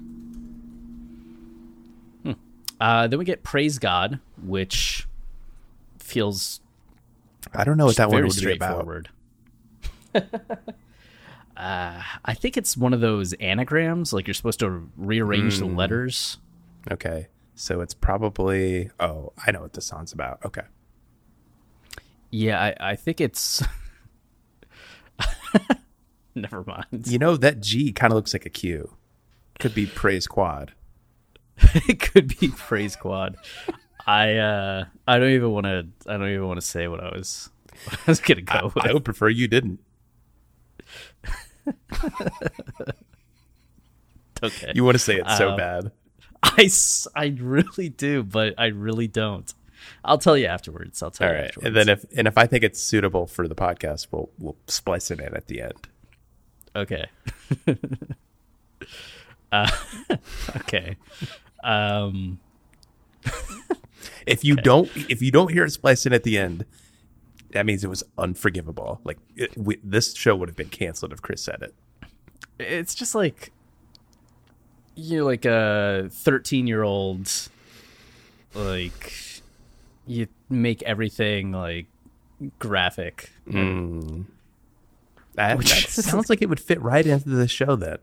Uh, then we get praise God, which feels I don't know what that one very would be about. [LAUGHS] Uh, I think it's one of those anagrams. Like you're supposed to rearrange the letters. Okay. So it's probably. Oh, I know what this song's about. Okay. Yeah, I, I think it's. [LAUGHS] Never mind. You know, that G kind of looks like a Q. Could be praise quad. [LAUGHS] it could be praise quad. I uh I don't even want to I don't even want to say what I was [LAUGHS] what I was gonna go I, with. I would prefer you didn't. Okay. You want to say it so Um, bad. I really do, but I really don't. I'll tell you afterwards. I'll tell All you right. afterwards. And then if and if I think it's suitable for the podcast, we'll we'll splice it in at the end. Okay. [LAUGHS] uh, [LAUGHS] okay. Um, If you don't if you don't hear it spliced in at the end, that means it was unforgivable. Like it, we, this show would have been canceled if Chris said it. it's just like you're like a 13 year old, like you make everything like graphic. That, that Which- [LAUGHS] sounds like it would fit right into the show. Then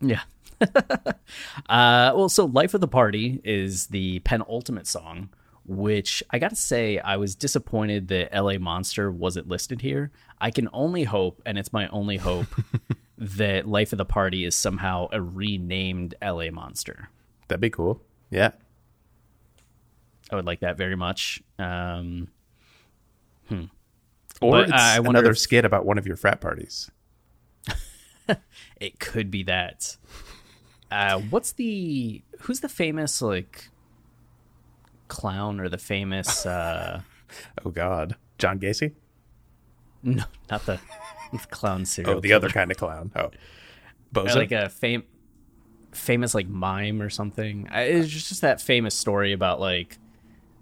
Yeah. [LAUGHS] uh, well, so Life of the Party is the penultimate song, which I got to say, I was disappointed that LA Monster wasn't listed here. I can only hope, and it's my only hope, [LAUGHS] that Life of the Party is somehow a renamed LA Monster. that'd be cool. Yeah. I would like that very much. Um, Or But, uh, wonder another if- skit about one of your frat parties. [LAUGHS] it could be that. Uh, what's the who's the famous like clown or the famous uh [LAUGHS] Oh God, John Gacy. no not the, the clown serial Oh, the other kind of clown. Oh, Bozo. like a fam- famous like mime or something. It's just, just that famous story about like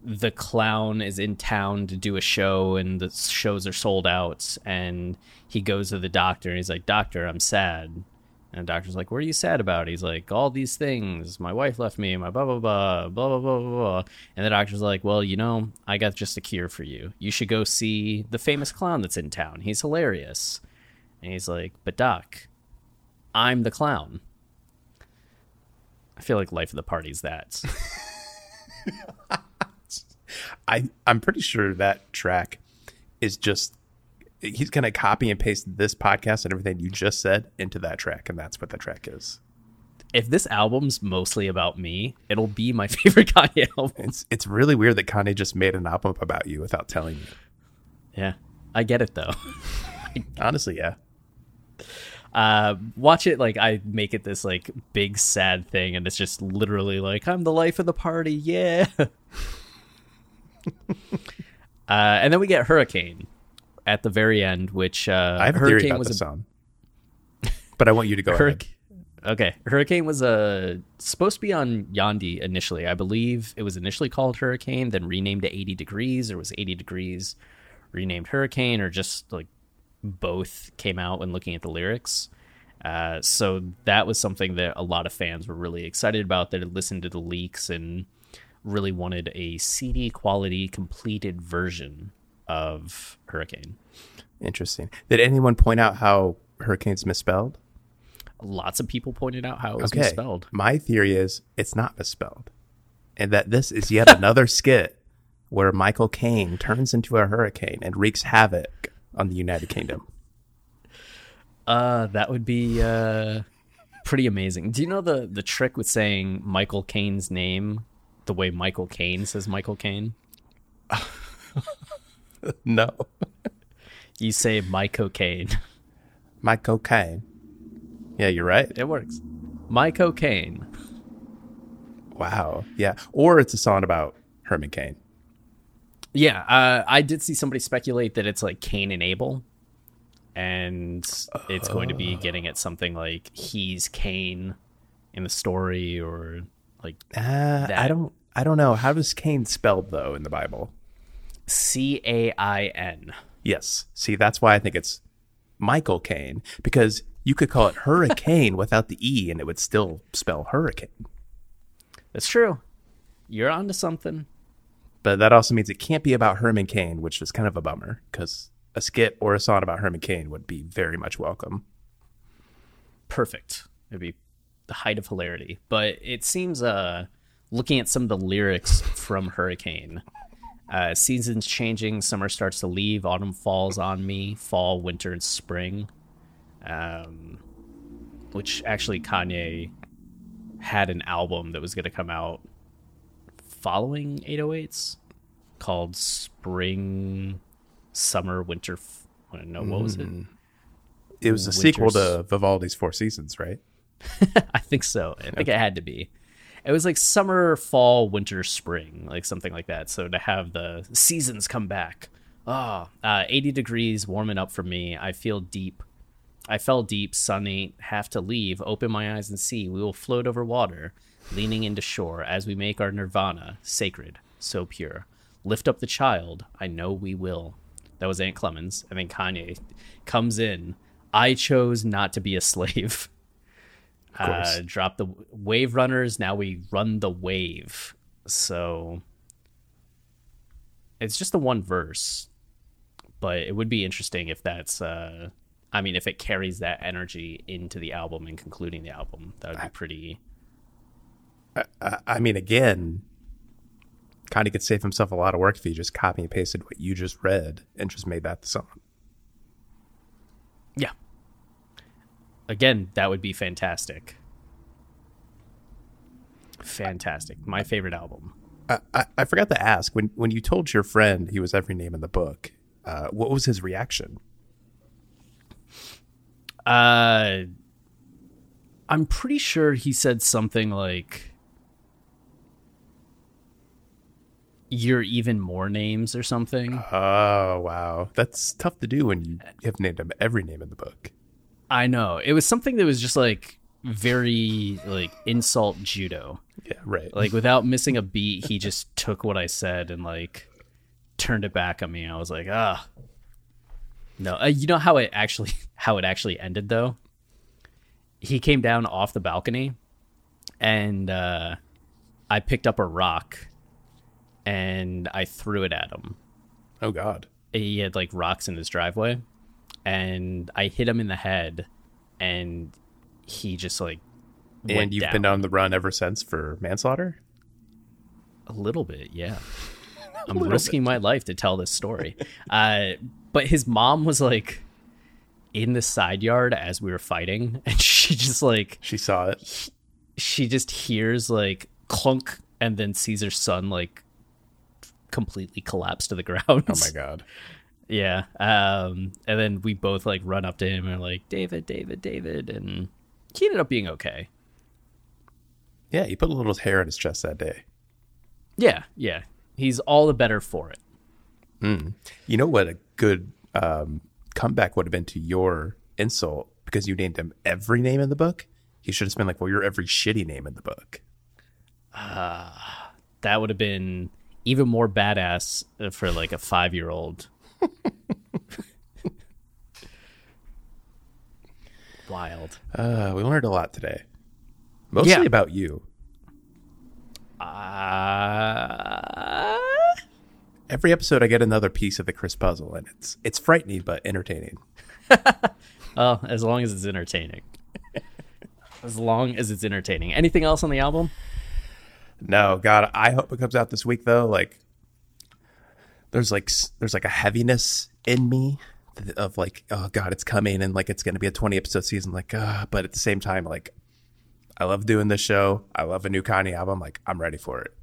the clown is in town to do a show and the shows are sold out and he goes to the doctor and he's like, "Doctor, I'm sad." And the doctor's like, "What are you sad about?" He's like, "All these things. My wife left me. My blah blah blah blah blah blah blah." blah." And the doctor's like, "Well, you know, I got just a cure for you. You should go see the famous clown that's in town. He's hilarious." And he's like, "But doc, I'm the clown. I feel like life of the party's that. [LAUGHS] I I'm pretty sure that track is just he's gonna copy and paste this podcast and everything you just said into that track, and that's what the track is. if this album's mostly about me, it'll be my [LAUGHS] favorite Kanye album. It's it's really weird that Kanye just made an album about you without telling you. Yeah, I get it though. [LAUGHS] Honestly, yeah. Uh, watch it like I make it this like big sad thing, and it's just literally like I'm the life of the party, yeah. [LAUGHS] uh, and then we get Hurricane at the very end, which uh, I have a Hurricane theory about was this a song, but I want you to go ahead. Hurricane. Okay, Hurricane was uh, supposed to be on Yandhi initially. I believe it was initially called Hurricane, then renamed to 80 Degrees, or was 80 Degrees renamed Hurricane, or just like both came out when looking at the lyrics. Uh, so that was something that a lot of fans were really excited about. That had listened to the leaks and really wanted a CD quality completed version of Hurricane. Interesting. Did anyone point out how Hurricane's misspelled? Lots of people pointed out how it was Okay. misspelled. My theory is it's not misspelled, and that this is yet another [LAUGHS] skit where Michael Caine turns into a hurricane and wreaks havoc on the United Kingdom. Uh, that would be uh pretty amazing. Do you know the the trick with saying Michael Caine's name the way Michael Caine says Michael Caine? [LAUGHS] [LAUGHS] No, You say my cocaine. My cocaine. Yeah, you're right. It works. My cocaine. Wow. Yeah. Or it's a song about Herman Cain. Yeah, uh, I did see somebody speculate that it's like Cain and Abel, and it's going to be getting at something like he's Cain in the story, or like Uh, I don't. I don't know. How does Cain spelled though in the Bible? C A I N. Yes. See, that's why I think it's Michael Caine because you could call it hurricane [LAUGHS] without the e, and it would still spell hurricane. That's true. You're onto something. But that also means it can't be about Herman Cain, which is kind of a bummer because a skit or a song about Herman Cain would be very much welcome. perfect. It'd be the height of hilarity. But it seems, uh, looking at some of the lyrics from Hurricane, uh, seasons changing, summer starts to leave, autumn falls on me, fall, winter, and spring. Um, which actually Kanye had an album that was going to come out following 808s called Spring, Summer, Winter. F- no, what was it? It was a sequel to Vivaldi's Four Seasons, right? [LAUGHS] I think so. I think it had to be. It was like summer, fall, winter, spring, like something like that. So to have the seasons come back, oh, uh, 80 degrees, warming up for me. I feel deep. I fell deep, sunny, have to leave. Open my eyes and see. We will float over water, leaning into shore as we make our nirvana sacred, so pure. Lift up the child. I know we will. That was Ant Clemons. And then Kanye comes in. I chose not to be a slave. [LAUGHS] Uh, drop the wave runners. Now we run the wave. So it's just the one verse, but it would be interesting if that's. Uh, I mean, if it carries that energy into the album and concluding the album, that would be pretty. I, I mean, again, kind of could save himself a lot of work if he just copy and pasted what you just read and just made that the song. Yeah. Again, that would be fantastic. Fantastic. My favorite album. I, I, I forgot to ask when when you told your friend he was every name in the book. Uh, what was his reaction? Uh, I'm pretty sure he said something like, "You're even more names" or something. Oh wow, that's tough to do when you have named him every name in the book. I know it was something that was just like very like insult judo. Yeah, right. Like without missing a beat, he just [LAUGHS] took what I said and like turned it back on me. I was like, ah, no. Uh, you know how it actually [LAUGHS] how it actually ended though. He came down off the balcony, and uh, I picked up a rock, and I threw it at him. oh God. He had like rocks in his driveway, and I hit him in the head, and he just like And you've down. been on the run ever since for manslaughter. A little bit, yeah. [LAUGHS] I'm risking my life to tell this story. Uh, but his mom was like in the side yard as we were fighting, [LAUGHS] and she just like She saw it. she just hears like clunk, and then sees her son like completely collapse to the [LAUGHS] ground. Oh my God. Yeah. Um, and then we both like run up to him and are like, David, David, David, and he ended up being okay. Yeah, he put a little hair on his chest that day. Yeah, yeah. He's all the better for it. You know what a good um, comeback would have been to your insult because you named him every name in the book. He should have been like, "Well, you're every shitty name in the book." that would have been even more badass for like a five year old. [LAUGHS] Wild. Uh, we learned a lot today, mostly Yeah. about you. Uh, Every episode, I get another piece of the Chris puzzle, and it's it's frightening but entertaining. [LAUGHS] oh, as long as it's entertaining. as long as it's entertaining. Anything else on the album? No, God, I hope it comes out this week though. Like, there's like there's like a heaviness in me of like, oh God, it's coming, and like it's gonna be a 20 episode season. Like, uh, but at the same time, like, I love doing this show. I love a new Kanye album. Like, I'm ready for it.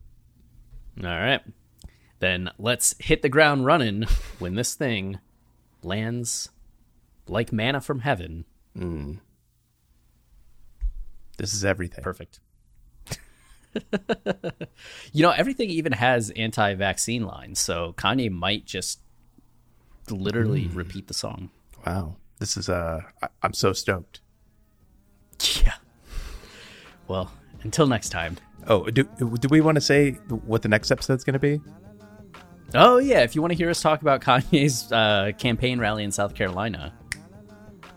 All right. Then let's hit the ground running when this thing lands like manna from heaven. This is everything. Perfect. [LAUGHS] you know, everything even has anti vaccine lines, so Kanye might just literally repeat the song. Wow, this is uh, I- I'm so stoked. Yeah. Well, until next time. Oh, do do we want to say what the next episode's gonna be? Oh, yeah. If you want to hear us talk about Kanye's uh, campaign rally in South Carolina,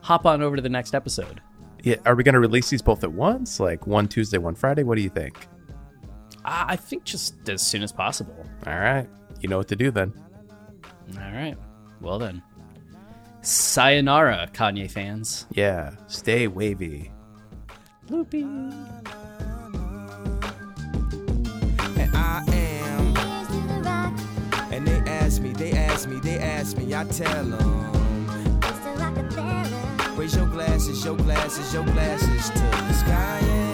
hop on over to the next episode. Yeah, are we gonna release these both at once? Like one Tuesday, one Friday? What do you think? I I think just as soon as possible. All right, you know what to do then. All right. Well, then. Sayonara, Kanye fans. Yeah, stay wavy. Loopy. And I am. And they ask me, they ask me, they ask me, I tell them. Raise your glasses, your glasses, your glasses to the sky. yeah.